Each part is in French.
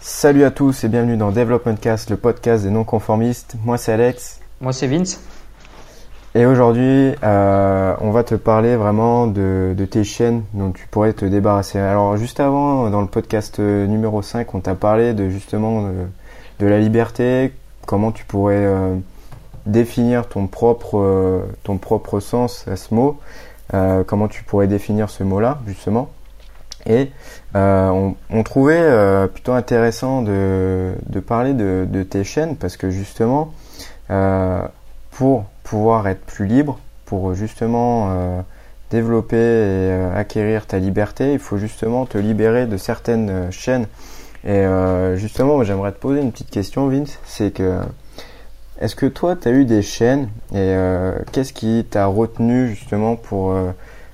Salut à tous et bienvenue dans Development Cast, le podcast des non-conformistes. Moi c'est Alex. Moi c'est Vince. Et aujourd'hui, euh, on va te parler vraiment de, tes chaînes dont tu pourrais te débarrasser. Alors juste avant, dans le podcast numéro 5, on t'a parlé de justement de, la liberté, comment tu pourrais euh, définir ton propre, euh, ton propre sens à ce mot, comment tu pourrais définir ce mot-là justement. Et euh, on, trouvait euh, plutôt intéressant de, parler de, tes chaînes parce que justement, euh, pour pouvoir être plus libre, pour justement développer et acquérir ta liberté, il faut justement te libérer de certaines chaînes. Et justement, j'aimerais te poser une petite question, Vince, c'est que est-ce que toi, tu as eu des chaînes et qu'est-ce qui t'a retenu justement pour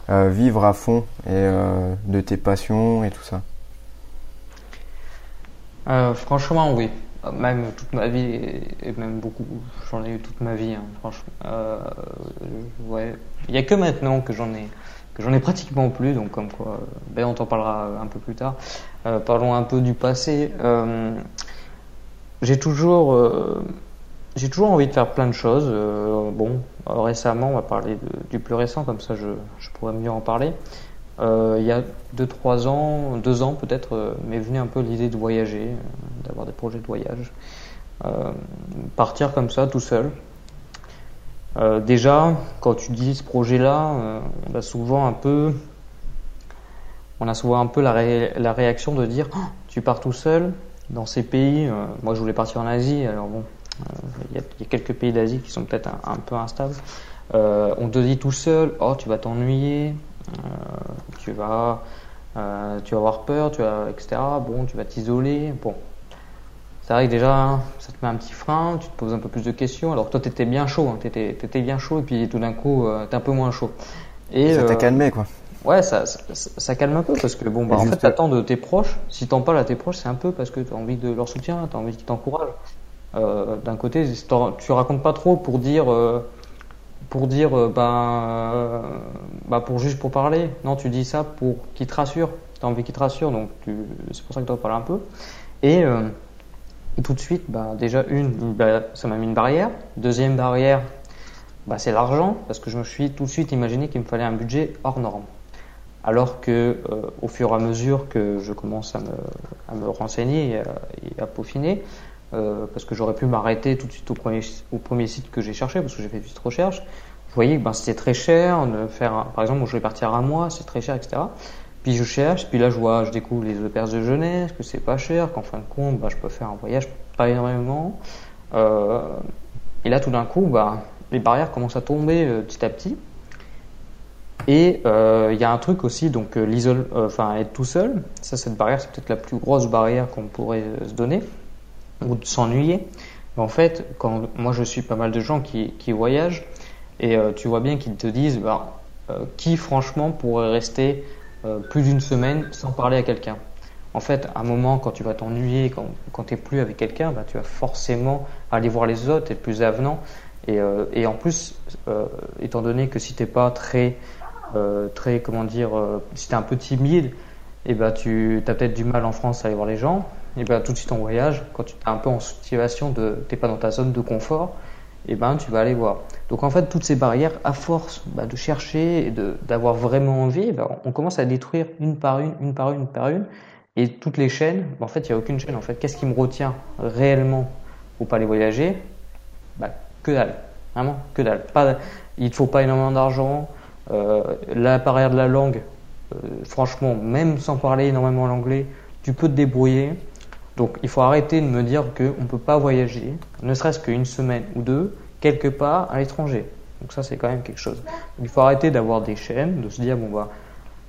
vivre à fond et euh, de tes passions et tout ça euh, Franchement, oui. Même toute ma vie et même beaucoup, j'en ai eu toute ma vie. Hein, franchement, euh, ouais. Il n'y a que maintenant que j'en ai que j'en ai pratiquement plus, donc comme quoi, ben on t'en parlera un peu plus tard. parlons un peu du passé. j'ai toujours j'ai toujours envie de faire plein de choses. Euh, bon, récemment, on va parler du plus récent, comme ça je, pourrais mieux en parler. Euh, il y a 2-3 ans, 2 ans peut-être, euh, m'est venue un peu l'idée de voyager, euh, d'avoir des projets de voyage. Euh, partir comme ça, tout seul. déjà, quand tu dis ce projet-là, on a souvent un peu, on a souvent un peu la, la réaction de dire, oh, tu pars tout seul dans ces pays. moi, je voulais partir en Asie, alors bon, il y, a quelques pays d'Asie qui sont peut-être un, peu instables. Euh, on te dit tout seul, oh tu vas t'ennuyer, euh, tu vas, euh, tu vas avoir peur, tu vas, etc. Bon, tu vas t'isoler. Bon, c'est vrai que déjà ça te met un petit frein, tu te poses un peu plus de questions. Alors toi t'étais bien chaud, hein, t'étais, étais bien chaud et puis tout d'un coup t'es un peu moins chaud. Et ça t'a calmé quoi. Ouais, ça, ça, calme un peu parce que bon, bah, en fait, t'attends de tes proches. Si t'en parles à tes proches, c'est un peu parce que t'as envie de leur soutien, t'as envie qu'ils t'encouragent. Euh, d'un côté, tu racontes pas trop pour dire, euh, pour dire, euh, ben, bah pour juste pour parler. Non, tu dis ça pour qu'il te rassure. T'as envie qu'il te rassure, donc c'est pour ça que tu dois parler un peu. Et, tout de suite, bah, déjà une, ça m'a mis une barrière. Deuxième barrière, bah, c'est l'argent, parce que je me suis tout de suite imaginé qu'il me fallait un budget hors norme. Alors que au fur et à mesure que je commence à me, renseigner et à peaufiner, euh, parce que j'aurais pu m'arrêter tout de suite au premier, au premier site que j'ai cherché, parce que j'ai fait petite recherche. Je voyais que ben, c'était très cher de faire, par exemple, je vais partir un mois, c'est très cher, etc. Puis je cherche, puis là je vois, je découvre les auberges de jeunesse, que c'est pas cher, qu'en fin de compte, ben, je peux faire un voyage pas énormément. Euh, et là tout d'un coup, ben, les barrières commencent à tomber euh, petit à petit. Et il y a un truc aussi, donc l'isole, enfin être tout seul. Ça, cette barrière, c'est peut-être la plus grosse barrière qu'on pourrait se donner ou de s'ennuyer. En fait, quand moi je suis pas mal de gens qui, qui voyagent et euh, tu vois bien qu'ils te disent bah, euh, qui franchement pourrait rester euh, plus d'une semaine sans parler à quelqu'un? En fait, à un moment quand tu vas t'ennuyer, quand, quand tu n'es plus avec quelqu'un, bah, tu vas forcément aller voir les autres, être plus avenant. Et, et en plus, étant donné que si t'es pas très, très comment dire, si t'es un peu timide, et bah tu as peut-être du mal en France à aller voir les gens et ben tout de suite en voyage, quand tu es un peu en situation de t'es pas dans ta zone de confort, et ben tu vas aller voir. Donc en fait toutes ces barrières, à force bah, de chercher et d'avoir vraiment envie, ben, on commence à détruire une par une, une par une, une par une, et toutes les chaînes. en fait il n'y a aucune chaîne. En fait, qu'est-ce qui me retient réellement pour pas aller voyager? Bah, Que dalle, vraiment que dalle. Pas, il faut pas énormément d'argent. Euh, la barrière de la langue, euh, franchement, même sans parler énormément l'anglais, tu peux te débrouiller. Donc il faut arrêter de me dire qu'on ne peut pas voyager, ne serait-ce qu'une semaine ou deux, quelque part à l'étranger. Donc ça c'est quand même quelque chose. il faut arrêter d'avoir des chaînes, de se dire bon bah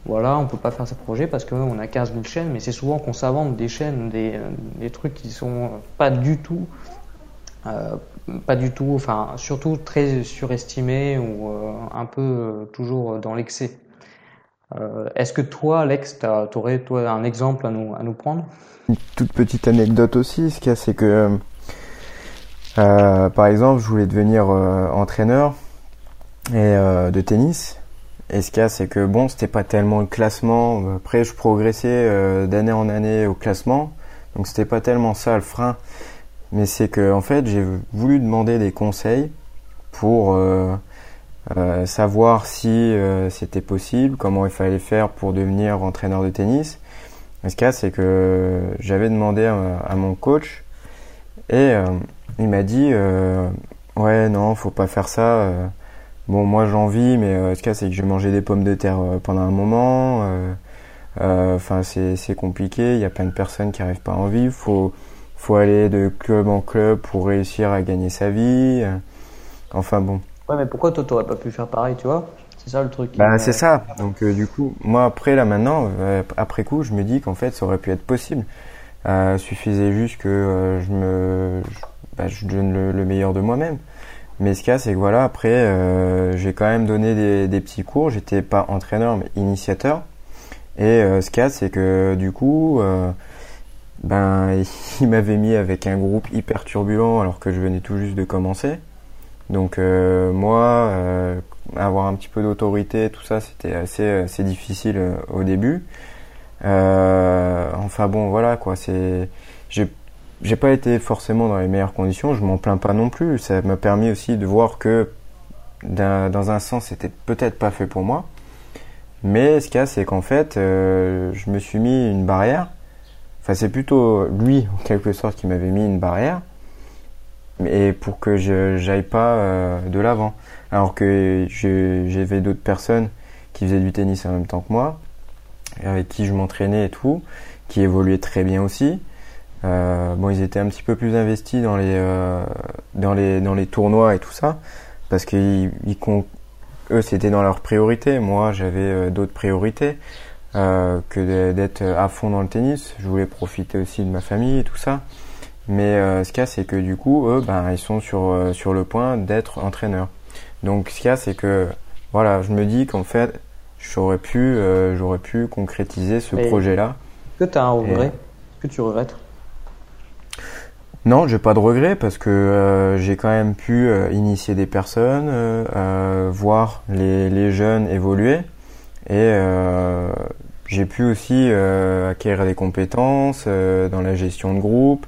voilà on peut pas faire ce projet parce qu'on a 15 000 chaînes, mais c'est souvent qu'on s'invente des chaînes, des, euh, des, trucs qui sont pas du tout, euh, pas du tout, enfin surtout très surestimés ou euh, un peu euh, toujours dans l'excès. Euh, est-ce que toi, Alex, tu aurais toi, un exemple à nous, à nous prendre? Une toute petite anecdote aussi. Ce qu'il y a, c'est que, euh, par exemple, je voulais devenir euh, entraîneur et, de tennis. Et ce qu'il y a, c'est que bon, c'était pas tellement le classement. Après, je progressais d'année en année au classement. Donc c'était pas tellement ça le frein, mais c'est que en fait j'ai voulu demander des conseils pour euh, euh, savoir si euh, c'était possible, comment il fallait faire pour devenir entraîneur de tennis. Ce qu'il c'est que j'avais demandé à, mon coach et il m'a dit ouais non faut pas faire ça. bon moi j'ai envie mais ce qu'il y c'est que j'ai mangé des pommes de terre pendant un moment. Enfin c'est compliqué, il y a plein de personnes qui arrivent pas à en vivre. Faut faut aller de club en club pour réussir à gagner sa vie. Enfin bon. Ouais, mais pourquoi toi, t'aurais pas pu faire pareil, tu vois? C'est ça le truc. Bah, c'est ça. Donc, euh, du coup, moi, après, là, maintenant, euh, après coup, je me dis qu'en fait, ça aurait pu être possible. Euh, suffisait juste que euh, je me, bah, je donne le, meilleur de moi-même. Mais ce qu'il y a, c'est que voilà, après, j'ai quand même donné des, petits cours. J'étais pas entraîneur, mais initiateur. Et ce qu'il y a, c'est que du coup, ben, il m'avait mis avec un groupe hyper turbulent alors que je venais tout juste de commencer. Donc moi, euh, avoir un petit peu d'autorité, tout ça, c'était assez, assez difficile euh, au début. enfin bon, voilà quoi. C'est, j'ai, pas été forcément dans les meilleures conditions. Je m'en plains pas non plus. Ça m'a permis aussi de voir que dans un sens, c'était peut-être pas fait pour moi. Mais ce qu'il y a, c'est qu'en fait, je me suis mis une barrière. Enfin, c'est plutôt lui, en quelque sorte, qui m'avait mis une barrière et pour que je j'aille pas euh, de l'avant. Alors que j'avais d'autres personnes qui faisaient du tennis en même temps que moi, avec qui je m'entraînais et tout, qui évoluaient très bien aussi. Euh, bon, ils étaient un petit peu plus investis dans les euh, dans les dans les tournois et tout ça, parce que eux c'était dans leurs priorités. Moi, j'avais euh, d'autres priorités que d'être à fond dans le tennis. Je voulais profiter aussi de ma famille et tout ça. Mais ce a, c'est que du coup, eux, ben, ils sont sur, sur le point d'être entraîneurs. Donc ce qu'il y a, c'est que voilà, je me dis qu'en fait, j'aurais pu, euh, j'aurais pu concrétiser ce projet-là. Que tu as un regret? Que tu regrettes? Non, j'ai pas de regret parce que j'ai quand même pu initier des personnes, voir les, les, jeunes évoluer. Et j'ai pu aussi acquérir des compétences dans la gestion de groupe,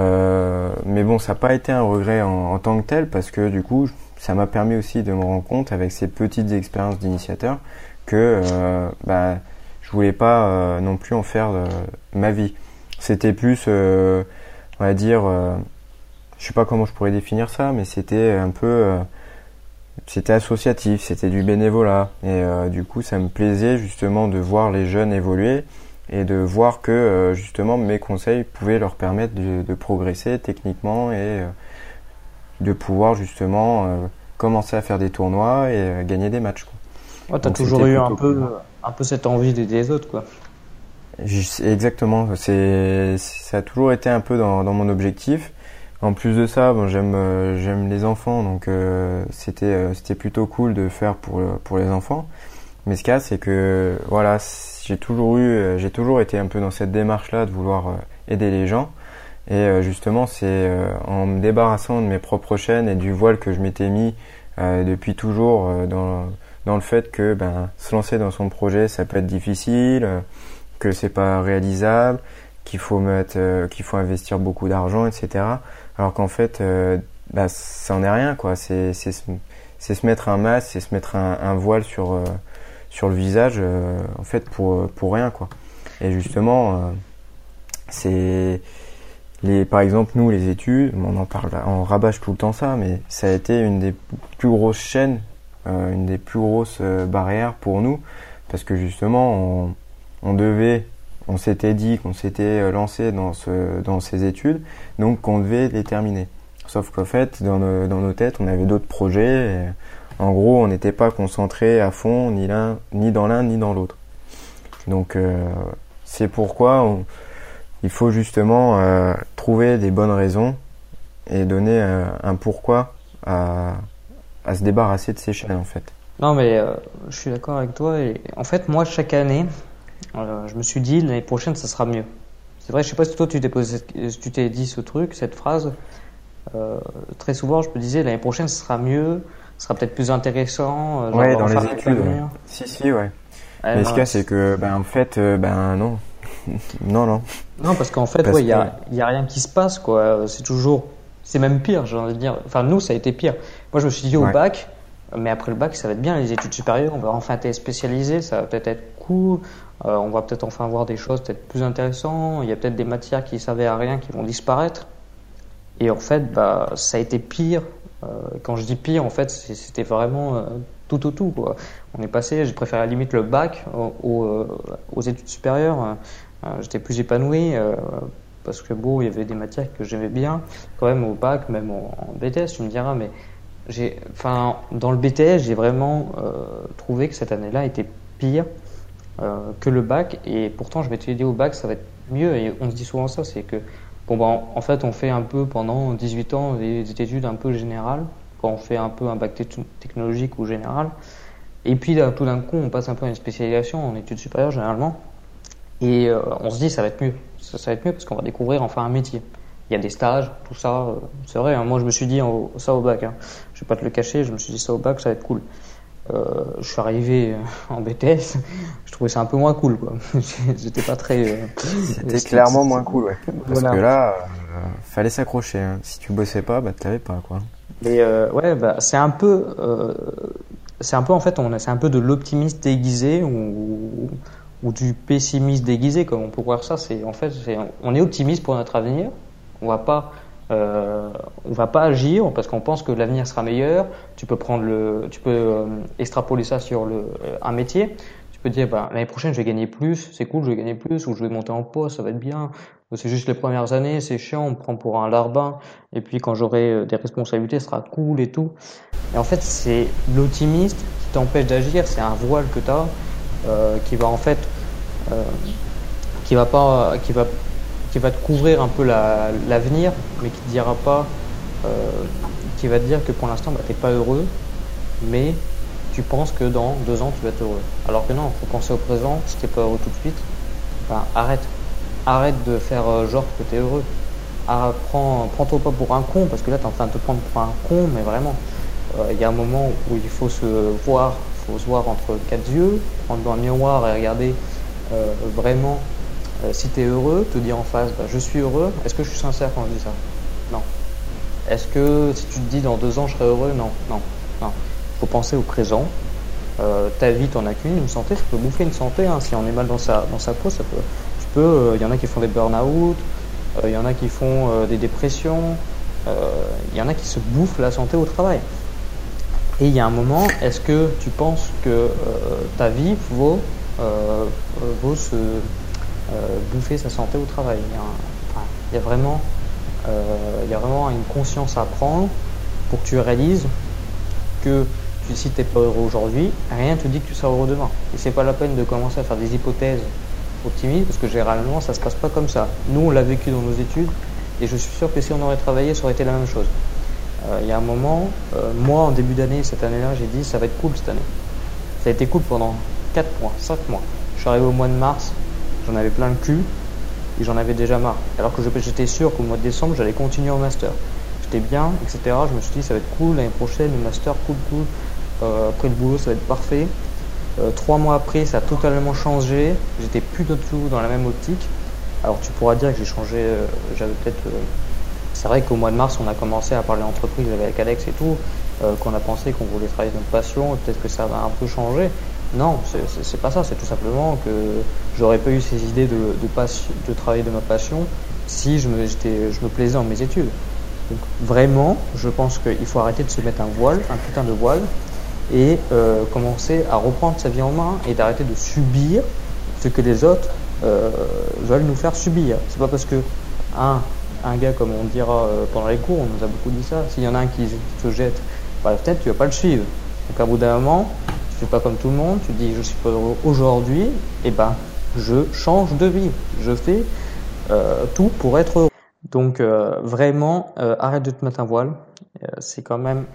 euh, mais bon, ça n'a pas été un regret en, tant que tel parce que du coup, ça m'a permis aussi de me rendre compte avec ces petites expériences d'initiateur que euh, bah, je voulais pas euh, non plus en faire ma vie. C'était plus, on va dire, je sais pas comment je pourrais définir ça, mais c'était un peu, c'était associatif, c'était du bénévolat et du coup, ça me plaisait justement de voir les jeunes évoluer et de voir que euh, justement mes conseils pouvaient leur permettre de, progresser techniquement et euh, de pouvoir justement euh, commencer à faire des tournois et gagner des matchs. Ouais, t'as toujours eu un peu, un peu cette envie d'aider les autres, quoi. Exactement, c'est ça a toujours été un peu dans, dans mon objectif. En plus de ça, bon, j'aime j'aime les enfants, donc c'était c'était plutôt cool de faire pour pour les enfants. Mais ce cas, c'est que voilà, j'ai toujours eu, euh, j'ai toujours été un peu dans cette démarche-là de vouloir euh, aider les gens. Et euh, justement, c'est en me débarrassant de mes propres chaînes et du voile que je m'étais mis depuis toujours dans, dans le fait que ben, se lancer dans son projet, ça peut être difficile, que c'est pas réalisable, qu'il faut mettre, qu'il faut investir beaucoup d'argent, etc. Alors qu'en fait, bah, ça en est rien, quoi. C'est, c'est, c'est se mettre un masque, c'est se mettre un, un voile sur sur le visage, euh, en fait, pour, pour rien, quoi. Et justement, euh, c'est les, par exemple, nous, les études, on en parle, on rabâche tout le temps ça, mais ça a été une des plus grosses chaînes, euh, une des plus grosses barrières pour nous, parce que justement, on, on devait, on s'était dit qu'on s'était lancé dans ce, dans ces études, donc qu'on devait les terminer. Sauf qu'en fait, dans nos, dans nos têtes, on avait d'autres projets. Et, en gros, on n'était pas concentré à fond ni l'un, ni dans l'un, ni dans l'autre. Donc, euh, c'est pourquoi il faut justement euh, trouver des bonnes raisons et donner euh, un pourquoi à, se débarrasser de ces chaînes, en fait. Non, mais je suis d'accord avec toi. Et en fait, moi, chaque année, je me suis dit l'année prochaine, ça sera mieux. C'est vrai, je sais pas si toi tu t'es posé, tu t'es dit ce truc, cette phrase. très souvent, je me disais l'année prochaine, ça sera mieux ce sera peut-être plus intéressant. Euh, ouais, dans les études. Si, si, ouais. Mais ce cas, c'est que, ben, en fait, euh, ben non. non, non. Non, parce qu'en fait, il y, a, y a rien qui se passe, quoi. C'est toujours, c'est même pire, j'ai envie de dire. Enfin, nous, ça a été pire. Moi, je me suis dit au bac, mais après le bac, ça va être bien, les études supérieures, on va enfin être spécialisé, ça va peut-être être cool, euh, on va peut-être enfin voir des choses peut-être plus intéressantes, il y a peut-être des matières qui servaient à rien qui vont disparaître. Et en fait, bah, ça a été pire. Euh, quand je dis pire, en fait, c'était vraiment euh, tout au tout. Quoi. On est passé, j'ai préféré à la limite le bac aux, aux études supérieures. J'étais plus épanoui parce que bon, il y avait des matières que j'aimais bien. Quand même au bac, même en, BTS, tu me diras, mais j'ai, enfin, dans le BTS, j'ai vraiment euh, trouvé que cette année-là était pire euh, que le bac. Et pourtant, je m'étais dit au bac, ça va être mieux. Et on se dit souvent ça, c'est que, bon, ben, en fait, on fait un peu pendant 18 ans des études un peu générales, quand on fait un peu un bac technologique ou général. Et puis, tout d'un coup, on passe un peu à une spécialisation en études supérieures, généralement. Et euh, on se dit, ça va être mieux. Ça, ça va être mieux parce qu'on va découvrir enfin un métier il y a des stages, tout ça. Euh, c'est vrai, hein, moi je me suis dit ça au bac. Hein. Je vais pas te le cacher, je me suis dit ça au bac, ça va être cool. Euh, je suis arrivé en BTS, je trouvais ça un peu moins cool. quoi. J'étais pas très. C'était clairement moins cool, ouais. Parce que là, fallait s'accrocher. Hein. Si tu bossais pas, bah t'avais pas quoi. Mais ouais, bah c'est un peu, c'est un peu en fait, on c'est un peu de l'optimiste déguisé ou, ou du pessimiste déguisé, comme on peut voir ça. C'est en fait, on est optimiste pour notre avenir, on va pas euh, on va pas agir parce qu'on pense que l'avenir sera meilleur. Tu peux prendre le, tu peux euh, extrapoler ça sur le, euh, un métier. Tu peux dire bah, l'année prochaine je vais gagner plus, c'est cool, je vais gagner plus, ou je vais monter en poste, ça va être bien. C'est juste les premières années, c'est chiant, on me prend pour un larbin. Et puis quand j'aurai euh, des responsabilités, ce sera cool et tout. Et en fait, c'est l'optimiste qui t'empêche d'agir. C'est un voile que tu as qui va en fait, euh, qui va pas, qui va qui va te couvrir un peu l'avenir, mais qui te dira pas, euh, qui va te dire que pour l'instant, bah, tu n'es pas heureux, mais tu penses que dans deux ans, tu vas être heureux. Alors que non, faut penser au présent. Si tu n'es pas heureux tout de suite, bah, arrête. Arrête de faire euh, genre que tu es heureux. Ah, prends, toi pas pour un con, parce que là, tu es en train de te prendre pour un con, mais vraiment. Euh, il y a un moment où il faut se voir, faut voir entre quatre yeux, prendre dans un miroir et regarder vraiment euh, si tu es heureux, te dire en face, bah, je suis heureux, est-ce que je suis sincère quand je dis ça? Non. Est-ce que si tu te dis dans deux ans je serai heureux? Non, non, non. Il faut penser au présent. Euh, ta vie, t'en as qu'une, une santé, ça peut bouffer une santé. Hein. Si on est mal dans sa, dans sa peau, ça peut. Tu peux. Il euh, y en a qui font des burn-out, il euh, y en a qui font des dépressions, il y en a qui se bouffent la santé au travail. Et il y a un moment, est-ce que tu penses que ta vie vaut, ce, euh, bouffer sa santé au travail? Il y a, vraiment, euh, une conscience à prendre pour que tu réalises que si tu n'es pas heureux aujourd'hui, rien ne te dit que tu seras heureux demain. Et c'est pas la peine de commencer à faire des hypothèses optimistes parce que généralement ça se passe pas comme ça. Nous on l'a vécu dans nos études et je suis sûr que si on aurait travaillé ça aurait été la même chose. Euh, il y a un moment, moi en début d'année, cette année-là, j'ai dit ça va être cool cette année. Ça a été cool pendant 4 mois, 5 mois. Je suis arrivé au mois de mars, j'en avais plein le cul et j'en avais déjà marre. Alors que j'étais sûr qu'au mois de décembre, j'allais continuer au master. J'étais bien, etc. Je me suis dit, ça va être cool l'année prochaine, le master, cool, cool. Euh, après le boulot, ça va être parfait. Euh, trois mois après, ça a totalement changé. J'étais plus du tout dans la même optique. Alors tu pourras dire que j'ai changé, euh, j'avais peut-être. C'est vrai qu'au mois de mars, on a commencé à parler entreprise avec Alex et tout, qu'on a pensé qu'on voulait travailler notre passion, peut-être que ça va un peu changer. Non, c'est pas ça, c'est tout simplement que j'aurais pas eu ces idées de, de, de travailler de ma passion si je me, je me plaisais dans mes études. Donc vraiment, je pense qu'il faut arrêter de se mettre un voile, un putain de voile, et euh, commencer à reprendre sa vie en main et d'arrêter de subir ce que les autres euh, veulent nous faire subir. C'est pas parce que un, un gars, comme on dira euh, pendant les cours, on nous a beaucoup dit ça, s'il y en a un qui se jette par la fenêtre, tu vas pas le suivre. Donc à bout d'un moment, fais pas comme tout le monde, tu dis je suis pas heureux aujourd'hui, et eh ben je change de vie, je fais euh, tout pour être heureux. Donc euh, vraiment, euh, arrête de te mettre un voile. c'est quand même,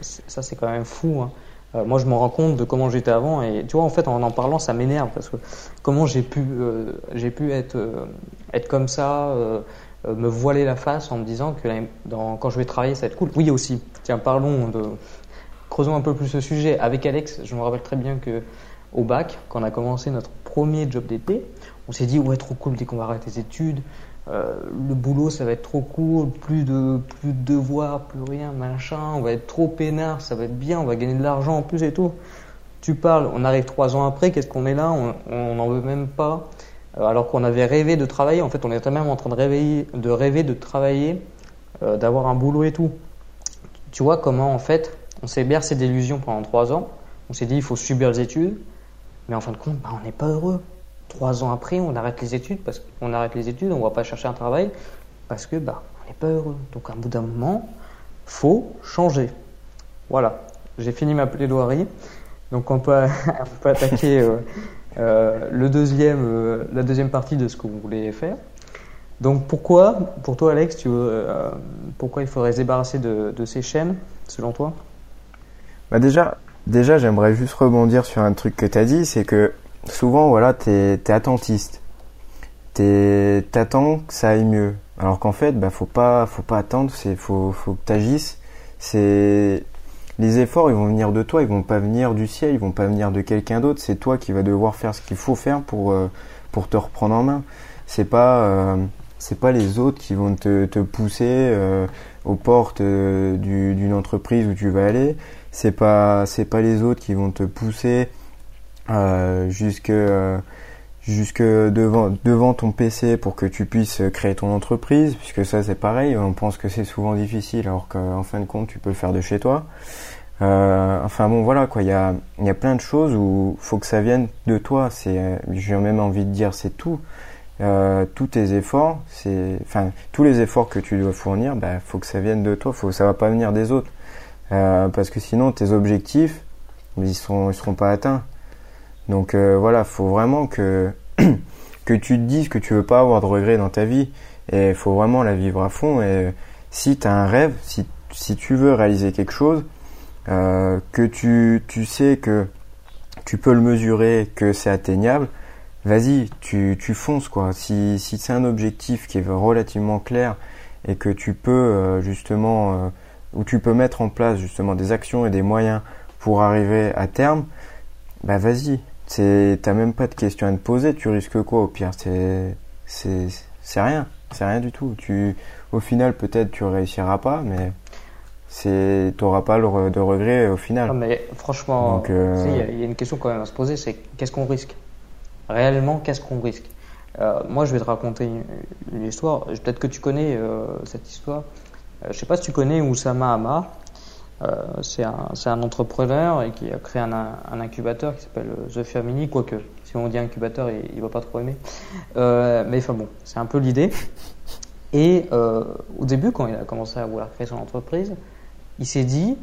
ça c'est quand même fou. Hein. moi, je me rends compte de comment j'étais avant, et tu vois, en fait, en en parlant, ça m'énerve parce que comment j'ai pu, j'ai pu être, être comme ça, me voiler la face en me disant que quand je vais travailler, ça va être cool. Oui, aussi. Tiens, parlons de creusons un peu plus ce sujet. Avec Alex, je me rappelle très bien que au bac, quand on a commencé notre premier job d'été, On s'est dit, ouais, trop cool dès qu'on va arrêter les études. Euh, le boulot, ça va être trop cool, plus de, plus de devoirs, plus rien, machin. On va être trop peinard, ça va être bien, on va gagner de l'argent en plus et tout. Tu parles, on arrive trois ans après, qu'est-ce qu'on est là? On n'en veut même pas. Euh, alors qu'on avait rêvé de travailler, en fait, on était même en train de, de rêver de travailler, euh, d'avoir un boulot et tout. Tu vois comment, en fait, on s'est bercé d'illusions pendant trois ans. On s'est dit, il faut subir les études. Mais en fin de compte, bah, on n'est pas heureux. Trois ans après, on arrête les études parce qu'on arrête les études, on va pas chercher un travail parce que bah on n'est pas heureux. Donc à bout d'un moment, faut changer. Voilà, j'ai fini ma plaidoirie. Donc on peut, on peut attaquer euh, le deuxième, euh, la deuxième partie de ce que vous voulez faire. Donc pourquoi, pour toi Alex, tu veux, pourquoi il faudrait se débarrasser de, ces chaînes, selon toi? Bah déjà, déjà j'aimerais juste rebondir sur un truc que tu as dit, c'est que souvent, voilà, t'es es attentiste. T'attends que ça aille mieux. Alors qu'en fait, bah, faut pas, faut pas attendre, c'est, faut, faut que t'agisses. C'est, les efforts, ils vont venir de toi, ils vont pas venir du ciel, ils vont pas venir de quelqu'un d'autre. C'est toi qui vas devoir faire ce qu'il faut faire pour, euh, pour te reprendre en main. C'est pas, euh, c'est pas les autres qui vont te, te pousser euh, aux portes d'une entreprise où tu vas aller. C'est pas, c'est pas les autres qui vont te pousser euh, jusque euh, jusque devant devant ton PC pour que tu puisses créer ton entreprise puisque ça c'est pareil on pense que c'est souvent difficile alors qu'en fin de compte tu peux le faire de chez toi. Euh, enfin bon voilà quoi il y a y a plein de choses où faut que ça vienne de toi c'est j'ai même envie de dire c'est tout. Euh, tous tes efforts c'est enfin tous les efforts que tu dois fournir bah faut que ça vienne de toi faut ça va pas venir des autres. Euh, parce que sinon tes objectifs ils seront ils seront pas atteints donc euh, voilà, faut vraiment que tu te dises que tu veux pas avoir de regrets dans ta vie et il faut vraiment la vivre à fond et si tu as un rêve, si si tu veux réaliser quelque chose euh, que tu tu sais que tu peux le mesurer, que c'est atteignable, vas-y, tu, tu fonces quoi. Si, si c'est un objectif qui est relativement clair et que tu peux euh, justement, euh, tu peux mettre en place justement des actions et des moyens pour arriver à terme, bah vas-y, t'as même pas de questions à te poser. Tu risques quoi au pire? C'est c'est rien, c'est rien du tout. Tu au final peut-être tu réussiras pas, mais c'est t'auras pas le, de regret au final. mais franchement, euh, il y, a une question quand même à se poser, c'est qu'est-ce qu'on risque? Réellement, qu'est-ce qu'on risque? Euh, Moi, je vais te raconter une, histoire. Peut-être que tu connais euh, cette histoire. je sais pas si tu connais Oussama Hamar. Euh, c'est un, entrepreneur et qui a créé un, incubateur qui s'appelle euh, The Family, quoique si on dit incubateur, il, il va pas trop aimer. Euh, mais enfin bon, c'est un peu l'idée. Et au début, quand il a commencé à vouloir créer son entreprise, il s'est dit,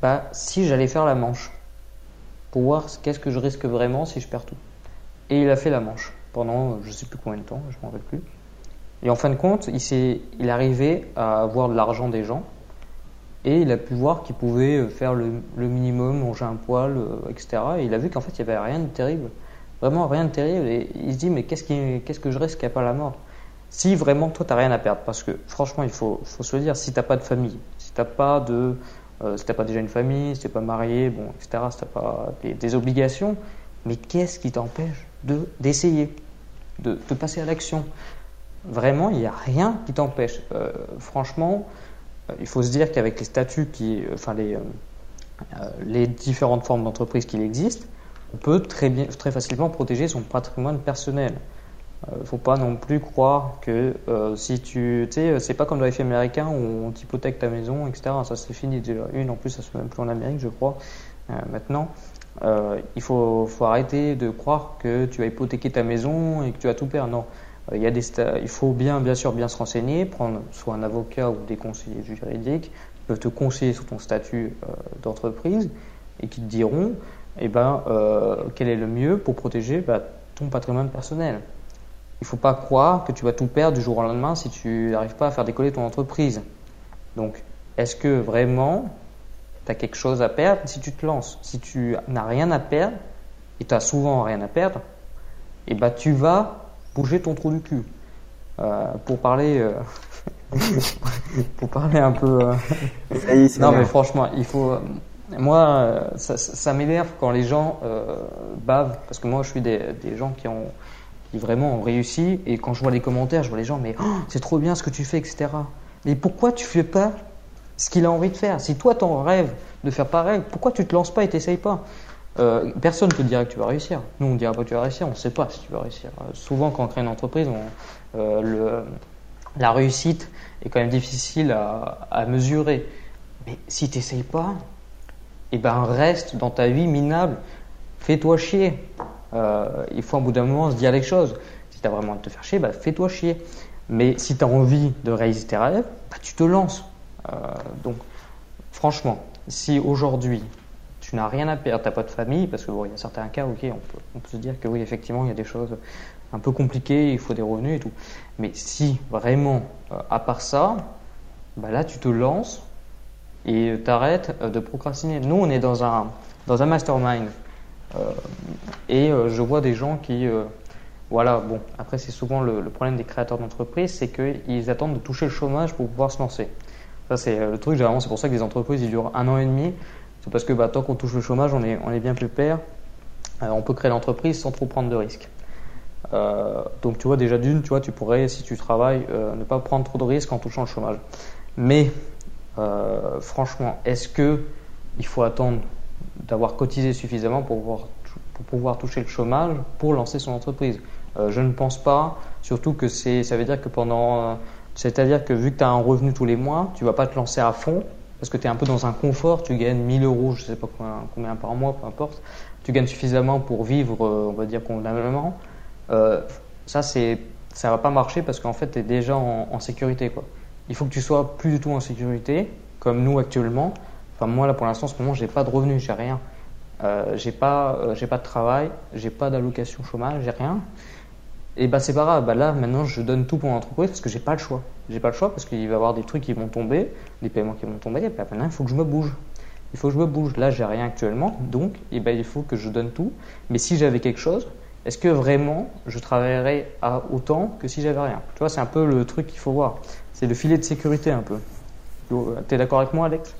bah si j'allais faire la manche, pour voir qu'est-ce que je risque vraiment si je perds tout. Et il a fait la manche pendant je sais plus combien de temps, je m'en rappelle plus. Et en fin de compte, il s'est, il arrivait à avoir de l'argent des gens et il a pu voir qu'il pouvait euh, faire le, minimum, manger un poil, euh, etc. Et il a vu qu'en fait, il n'y avait rien de terrible. Vraiment rien de terrible. Et il se dit, mais qu'est-ce, que je risque pas la mort? Si vraiment, toi, tu n'as rien à perdre. Parce que franchement, il faut, se le dire, si tu n'as pas de famille, si tu n'as pas. Euh, pas déjà une famille, si tu n'es pas marié, bon, etc., si tu n'as pas des, obligations, mais qu'est-ce qui t'empêche de, d'essayer, de, passer à l'action? Vraiment, il n'y a rien qui t'empêche. franchement, il faut se dire qu'avec les statuts qui, euh, enfin les, euh, les différentes formes d'entreprise qu'il existe, on peut très, bien, très facilement protéger son patrimoine personnel. Ne faut pas non plus croire que si tu. Tu sais, c'est pas comme dans les films américains où on t'hypothèque ta maison, etc. Ça, c'est fini déjà. Une, en plus, ça se fait même plus en Amérique, je crois, maintenant. il faut, faut arrêter de croire que tu vas hypothéquer ta maison et que tu vas tout perdre. Non. Euh, il, y a des il faut bien, bien sûr bien se renseigner, prendre soit un avocat ou des conseillers juridiques qui peuvent te conseiller sur ton statut euh, d'entreprise et qui te diront eh ben, euh, quel est le mieux pour protéger bah, ton patrimoine personnel. Il ne faut pas croire que tu vas tout perdre du jour au lendemain si tu n'arrives pas à faire décoller ton entreprise. Donc, est-ce que vraiment tu as quelque chose à perdre si tu te lances? Si tu n'as rien à perdre, et tu as souvent rien à perdre, et eh ben, tu vas bouger ton trou du cul. Euh, pour parler, euh, pour parler un peu. Euh, non, mais franchement, il faut. Moi, ça, ça m'énerve quand les gens bavent, parce que moi, je suis des, des gens qui ont qui vraiment ont réussi. Et quand je vois les commentaires, je vois les gens, mais oh, c'est trop bien ce que tu fais, etc. Mais pourquoi tu fais pas ce qu'il a envie de faire? Si toi, ton rêve de faire pareil, pourquoi tu te lances pas et t'essayes pas? Euh, personne ne te dira que tu vas réussir. Nous, on ne dira pas que tu vas réussir, on ne sait pas si tu vas réussir. Euh, souvent, quand on crée une entreprise, euh, le, la réussite est quand même difficile à, à mesurer. Mais si tu n'essayes pas, eh ben, reste dans ta vie minable. Fais-toi chier. il faut un bout d'un moment se dire les choses. Si tu as vraiment envie de te faire chier, bah, fais-toi chier. Mais si tu as envie de réaliser tes rêves, bah, tu te lances. donc, franchement, si aujourd'hui tu n'as rien à perdre, t'as pas de famille, parce que bon, il y a certains cas, ok, on peut, se dire que oui, effectivement, il y a des choses un peu compliquées, il faut des revenus et tout. Mais si vraiment, euh, à part ça, bah là, tu te lances et t'arrêtes euh, de procrastiner. Nous, on est dans un, dans un mastermind. Euh, et je vois des gens qui. voilà, bon, après, c'est souvent le, le, problème des créateurs d'entreprises, c'est qu'ils attendent de toucher le chômage pour pouvoir se lancer. Ça, c'est le truc, généralement, c'est pour ça que les entreprises, ils durent un an et demi parce que bah, tant qu'on touche le chômage, on est, bien plus père. Euh, on peut créer l'entreprise sans trop prendre de risques. Euh, donc tu vois déjà d'une, tu vois, tu pourrais, si tu travailles, euh, ne pas prendre trop de risques en touchant le chômage. Mais franchement, est-ce que il faut attendre d'avoir cotisé suffisamment pour pouvoir, toucher le chômage pour lancer son entreprise? Je ne pense pas. Surtout que c'est, ça veut dire que pendant, c'est-à-dire que vu que tu as un revenu tous les mois, tu vas pas te lancer à fond parce que tu es un peu dans un confort, tu gagnes 1000 euros, je sais pas combien, par mois, peu importe, tu gagnes suffisamment pour vivre, euh, on va dire convenablement, euh, ça c'est ça va pas marcher parce qu'en fait tu es déjà en, sécurité quoi. Il faut que tu sois plus du tout en sécurité, comme nous actuellement. Enfin moi là pour l'instant en ce moment j'ai pas de revenus, j'ai rien. Euh, j'ai pas euh, j'ai pas de travail, j'ai pas d'allocation chômage, j'ai rien. Et bah c'est pas grave, bah là maintenant je donne tout pour l'entreprise parce que j'ai pas le choix. J'ai pas le choix parce qu'il va y avoir des trucs qui vont tomber, des paiements qui vont tomber, et bah maintenant il faut que je me bouge. Il faut que je me bouge. Là j'ai rien actuellement, donc et ben il faut que je donne tout. Mais si j'avais quelque chose, est-ce que vraiment je travaillerais à autant que si j'avais rien? Tu vois, c'est un peu le truc qu'il faut voir. C'est le filet de sécurité un peu. Tu es d'accord avec moi, Alex?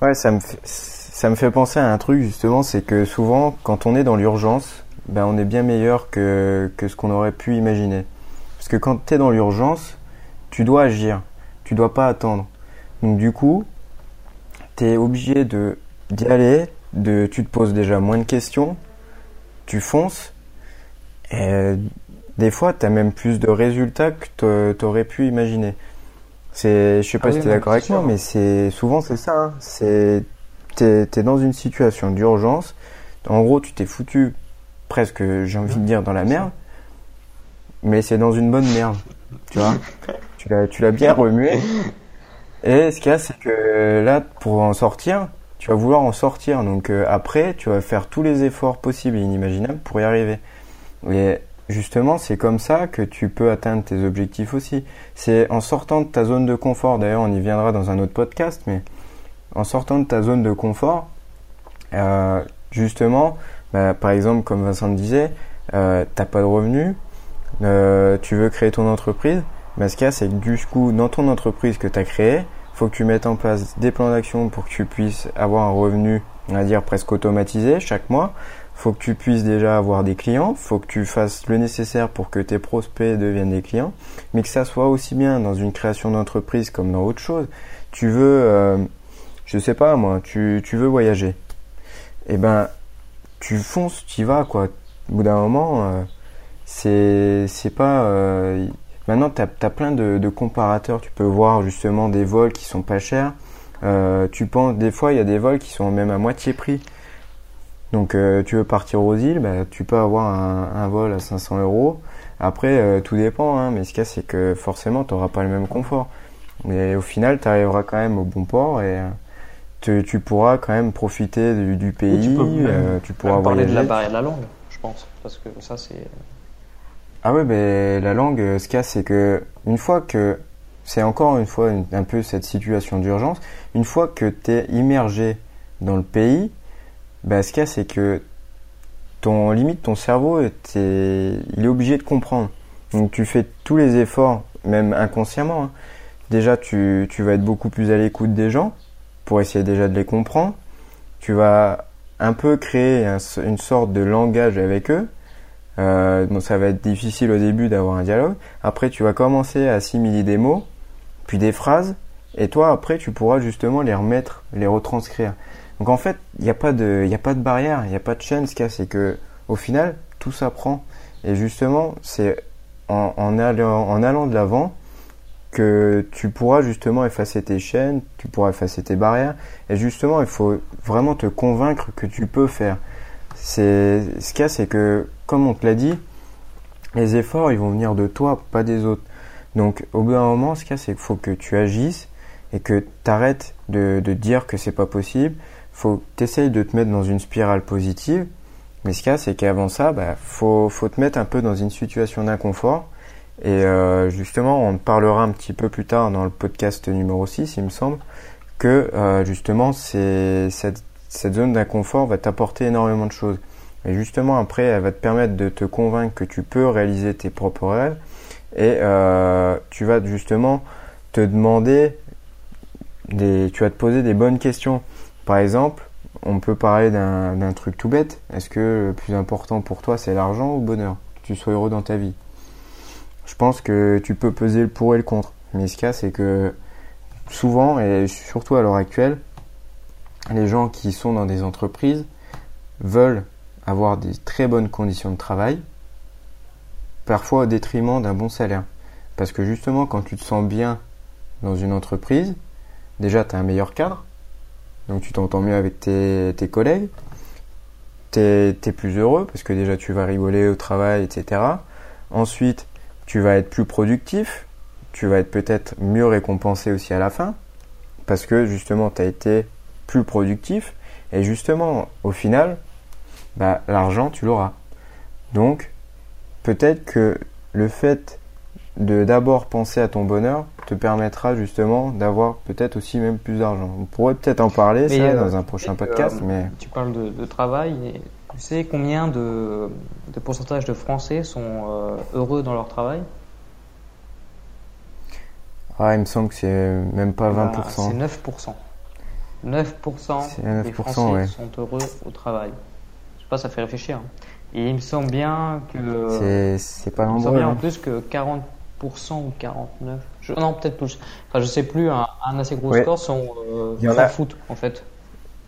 Ouais, ça me ça me fait penser à un truc justement, c'est que souvent quand on est dans l'urgence ben, on est bien meilleur que, que ce qu'on aurait pu imaginer. Parce que quand tu es dans l'urgence, tu dois agir, tu dois pas attendre. Donc du coup, tu es obligé de d'y aller, de, tu te poses déjà moins de questions, tu fonces, et des fois, tu as même plus de résultats que tu aurais pu imaginer. C'est, je sais pas ah si tu es d'accord avec moi, mais c'est souvent c'est ça. Hein. C'est, t'es es dans une situation d'urgence. En gros, tu t'es foutu presque, j'ai envie de dire, dans la merde. Mais c'est dans une bonne merde. Tu vois Tu l'as, tu l'as bien remué. Et ce qu'il y a, c'est que là, pour en sortir, tu vas vouloir en sortir. Donc euh, après, tu vas faire tous les efforts possibles et inimaginables pour y arriver. Et justement, c'est comme ça que tu peux atteindre tes objectifs aussi. C'est en sortant de ta zone de confort. D'ailleurs, on y viendra dans un autre podcast, mais en sortant de ta zone de confort, euh, justement, bah, par exemple, comme Vincent disait, euh, t'as pas de revenus, euh, tu veux créer ton entreprise, bah, ce qu'il y a, c'est que du coup, dans ton entreprise que tu as créée, faut que tu mettes en place des plans d'action pour que tu puisses avoir un revenu, on va dire, presque automatisé chaque mois. Faut que tu puisses déjà avoir des clients, faut que tu fasses le nécessaire pour que tes prospects deviennent des clients, mais que ça soit aussi bien dans une création d'entreprise comme dans autre chose. Tu veux, euh, je sais pas moi, tu, tu veux voyager. Eh ben, tu fonces, tu y vas quoi. Au bout d'un moment, euh, c'est pas. Euh, maintenant, tu as, plein de, comparateurs. Tu peux voir justement des vols qui sont pas chers. Euh, tu penses des fois il y a des vols qui sont même à moitié prix. Donc tu veux partir aux îles, bah, tu peux avoir un, un, vol à 500 euros. Après, tout dépend, hein, mais ce qu'il y a, c'est que forcément, tu n'auras pas le même confort. Mais au final, tu arriveras quand même au bon port et tu, pourras quand même profiter du, pays. tu, euh, pourras parler de la barrière de la langue, je pense, parce que ça c'est. Ah ouais, ben la langue, euh, ce qu'il y a, c'est que une fois que c'est encore une fois un peu cette situation d'urgence, une fois que tu es immergé dans le pays, ben, ce qu'il y a, c'est que ton limite, ton cerveau, il est obligé de comprendre. Donc tu fais tous les efforts, même inconsciemment. Hein. Déjà, tu, tu vas être beaucoup plus à l'écoute des gens pour essayer déjà de les comprendre. Tu vas un peu créer une sorte de langage avec eux. Euh, bon, ça va être difficile au début d'avoir un dialogue. Après, tu vas commencer à assimiler des mots, puis des phrases, et toi, après, tu pourras justement les remettre, les retranscrire. Donc en fait, il n'y a pas de, a pas de barrière, il n'y a pas de chaîne. Ce qu'il y a, c'est que au final, tout s'apprend. Et justement, c'est en, allant, en allant de l'avant que tu pourras justement effacer tes chaînes, tu pourras effacer tes barrières. Et justement, il faut vraiment te convaincre que tu peux faire. Ce qu'il y a, c'est que comme on te l'a dit, les efforts, ils vont venir de toi, pas des autres. Donc, au bout d'un moment, ce qu'il y a, c'est qu'il faut que tu agisses et que tu arrêtes de, dire que c'est pas possible. Faut essayes de te mettre dans une spirale positive. Mais ce qu'il y a, c'est qu'avant ça, bah, faut, faut te mettre un peu dans une situation d'inconfort. Et euh, justement, on parlera un petit peu plus tard dans le podcast numéro 6, il me semble, que euh, justement, cette, cette zone d'inconfort va t'apporter énormément de choses. Et justement, après, elle va te permettre de te convaincre que tu peux réaliser tes propres rêves. Et euh, tu vas justement te demander, des, tu vas te poser des bonnes questions. Par exemple, on peut parler d'un truc tout bête. Est-ce que le plus important pour toi, c'est l'argent ou le bonheur? Que tu sois heureux dans ta vie Je pense que tu peux peser le pour et le contre. Mais ce cas, c'est que souvent, et surtout à l'heure actuelle, les gens qui sont dans des entreprises veulent avoir des très bonnes conditions de travail, parfois au détriment d'un bon salaire. Parce que justement, quand tu te sens bien dans une entreprise, déjà tu as un meilleur cadre, donc tu t'entends mieux avec tes, tes collègues, tu es, plus heureux parce que déjà tu vas rigoler au travail, etc. Ensuite, tu vas être plus productif, tu vas être peut-être mieux récompensé aussi à la fin, parce que justement tu as été plus productif, et justement au final, bah, l'argent, tu l'auras. Donc, peut-être que le fait de d'abord penser à ton bonheur te permettra justement d'avoir peut-être aussi même plus d'argent. On pourrait peut-être en parler ça, dans un prochain podcast, mais tu parles de, travail. Et tu sais combien de, de pourcentage de Français sont euh, heureux dans leur travail? Ah, il me semble que c'est même pas 20%. Bah, c'est 9%. 9%, des Français sont heureux au travail pas, ça fait réfléchir. Et il me semble bien que. C'est pas nombreux. Il me semble bien en hein. plus que 40% ou 49%. Je, non, peut-être plus. Enfin, je sais plus, un, assez gros score sont euh, foot, en fait.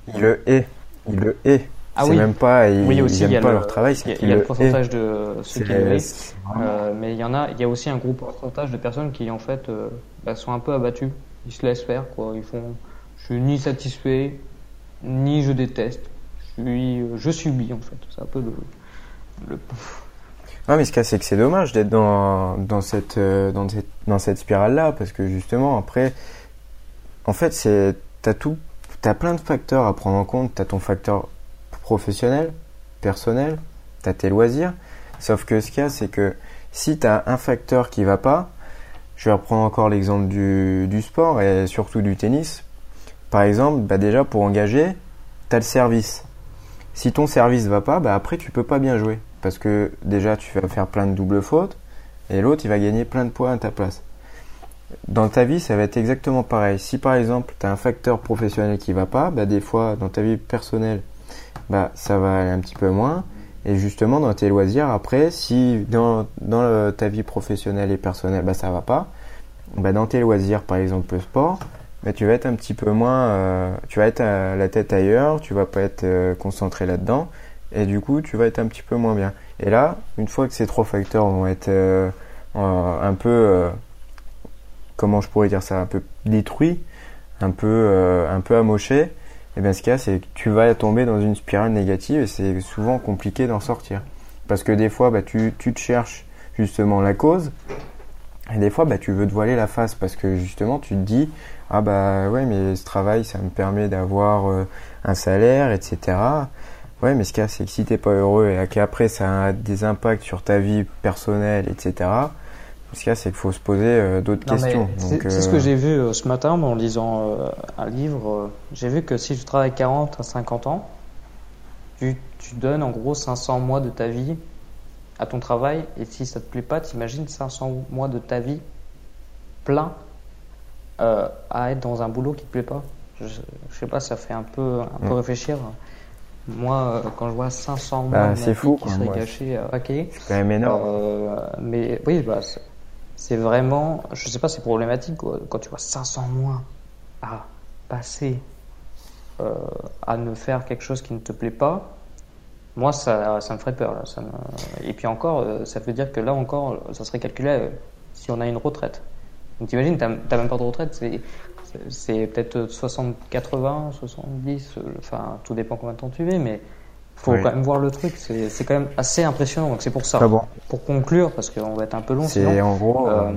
Il le est. Il le est. Ah c'est même pas, ils, oui, aussi, pas leur travail. Il y a, le pourcentage de ceux qui le euh, mais il y en a, il y a aussi un gros pourcentage de personnes qui en fait euh, bah, sont un peu abattues. Ils se laissent faire, quoi. Ils font, je suis ni satisfait, ni je déteste lui, euh, je subis en fait. C'est un peu le. le... Ah, mais ce cas, c'est que c'est dommage d'être dans, dans, cette, euh, dans cette, dans cette spirale-là, parce que justement, après, en fait, c'est, t'as tout, t'as plein de facteurs à prendre en compte. T'as ton facteur professionnel, personnel, t'as tes loisirs. Sauf que ce qu'il y a, c'est que si t'as un facteur qui va pas, je vais reprendre encore l'exemple du, du sport et surtout du tennis. Par exemple, bah déjà, pour engager, t'as le service. Si ton service va pas, bah après tu peux pas bien jouer. Parce que déjà tu vas faire plein de doubles fautes et l'autre il va gagner plein de points à ta place. Dans ta vie, ça va être exactement pareil. Si par exemple tu as un facteur professionnel qui va pas, bah des fois dans ta vie personnelle, bah ça va aller un petit peu moins. Et justement dans tes loisirs, après, si dans, dans ta vie professionnelle et personnelle, bah ça va pas, bah dans tes loisirs, par exemple le sport, mais tu vas être un petit peu moins, euh, tu vas être à la tête ailleurs, tu vas pas être euh, concentré là-dedans, et du coup tu vas être un petit peu moins bien. Et là, une fois que ces trois facteurs vont être euh, un peu, comment je pourrais dire ça, un peu détruits, un peu, un peu amochés, et eh bien ce qu'il y a, c'est que tu vas tomber dans une spirale négative et c'est souvent compliqué d'en sortir. Parce que des fois, bah, tu, tu te cherches justement la cause, et des fois, bah, tu veux te voiler la face parce que justement, tu te dis, ah bah ouais, mais ce travail, ça me permet d'avoir euh, un salaire, etc. Ouais, mais ce qu'il y a, c'est que si t'es pas heureux et qu'après ça a des impacts sur ta vie personnelle, etc. Ce qu'il y a, c'est qu'il faut se poser euh, d'autres questions. C'est ce que euh, j'ai vu ce matin en lisant un livre. j'ai vu que si tu travailles 40 à 50 ans, tu, tu donnes en gros 500 mois de ta vie à ton travail. Et si ça te plaît pas, t'imagines 500 mois de ta vie plein à être dans un boulot qui te plaît pas. Je, je sais pas, ça fait un peu, un peu mm. réfléchir. Moi, quand je vois 500 bah, c'est fou, qui seraient cachés à hacker, c'est quand même énorme. mais oui, bah, c'est vraiment, je sais pas, c'est problématique quoi. quand tu vois 500 mois à passer euh, à ne faire quelque chose qui ne te plaît pas, moi ça, ça me ferait peur. Là. Ça Et puis encore, euh, ça veut dire que là encore, ça serait calculé euh, si on a une retraite. Donc t'imagines, t'as même pas de retraite, c'est peut-être 60, 80, 70, enfin tout dépend combien de temps tu vis, mais faut quand même voir le truc. C'est quand même assez impressionnant. Donc c'est pour ça. bon. Pour conclure, parce qu'on va être un peu long. C'est en gros. Euh,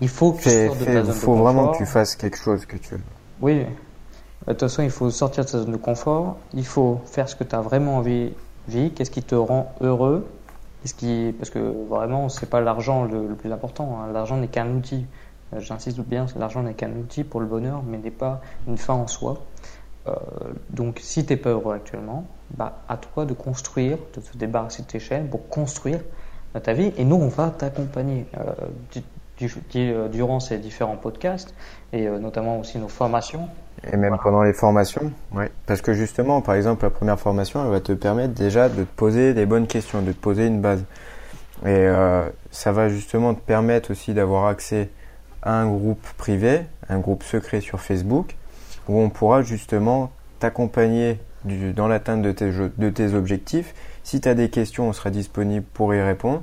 il faut que tu sortes de ta zone faut vraiment que tu fasses quelque chose que tu veux. Oui. De toute façon, il faut sortir de ta zone de confort. Il faut faire ce que tu as vraiment envie. Qu'est-ce qui te rend heureux? Qu'est-ce qui parce que vraiment, c'est pas l'argent le, plus important. Hein. L'argent n'est qu'un outil. Euh, j'insiste bien, l'argent n'est qu'un outil pour le bonheur, mais n'est pas une fin en soi. Euh, donc, si tu n'es pas heureux actuellement, bah, à toi de construire, de te débarrasser de tes chaînes pour construire ta vie. Et nous, on va t'accompagner euh, durant ces différents podcasts et euh, notamment aussi nos formations. Et même pendant les formations, ouais. Parce que justement, par exemple, la première formation, elle va te permettre déjà de te poser des bonnes questions, de te poser une base. Et euh, ça va justement te permettre aussi d'avoir accès à un groupe privé, un groupe secret sur Facebook, où on pourra justement t'accompagner dans l'atteinte de tes, objectifs. Si tu as des questions, on sera disponible pour y répondre.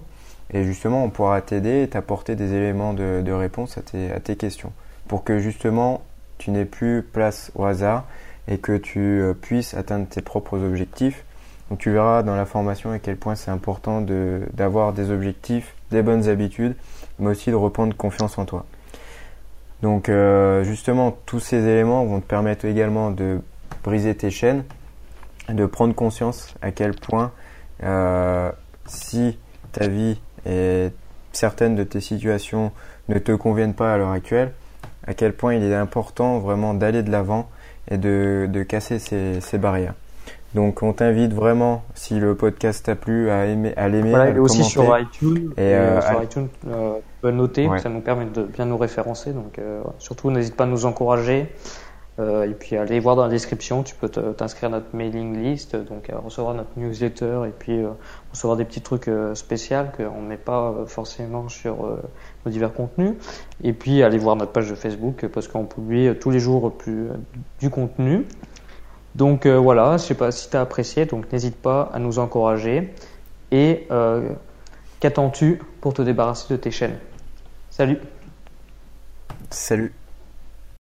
Et justement, on pourra t'aider et t'apporter des éléments de, réponse à tes, à tes, questions. Pour que justement, tu n'aies plus place au hasard et que tu euh, puisses atteindre tes propres objectifs. Donc tu verras dans la formation à quel point c'est important d'avoir des objectifs, des bonnes habitudes, mais aussi de reprendre confiance en toi. Donc euh, justement, tous ces éléments vont te permettre également de briser tes chaînes de prendre conscience à quel point euh, si ta vie et certaines de tes situations ne te conviennent pas à l'heure actuelle, à quel point il est important vraiment d'aller de l'avant et de, casser ces, barrières. Donc on t'invite vraiment, si le podcast t'a plu, à aimer, à l'aimer, à aussi sur iTunes. Et, euh, sur iTunes, euh, noter, ça nous permet de bien nous référencer. Donc euh, surtout, n'hésite pas à nous encourager. Euh, et puis allez voir dans la description, tu peux t'inscrire à notre mailing list, donc à recevoir notre newsletter et puis euh, recevoir des petits trucs euh, spéciaux qu'on ne met pas forcément sur nos divers contenus. Et puis allez voir notre page de Facebook parce qu'on publie tous les jours plus, du contenu. Donc voilà, je sais pas si tu as apprécié, donc n'hésite pas à nous encourager. Et qu'attends-tu pour te débarrasser de tes chaînes? Salut. Salut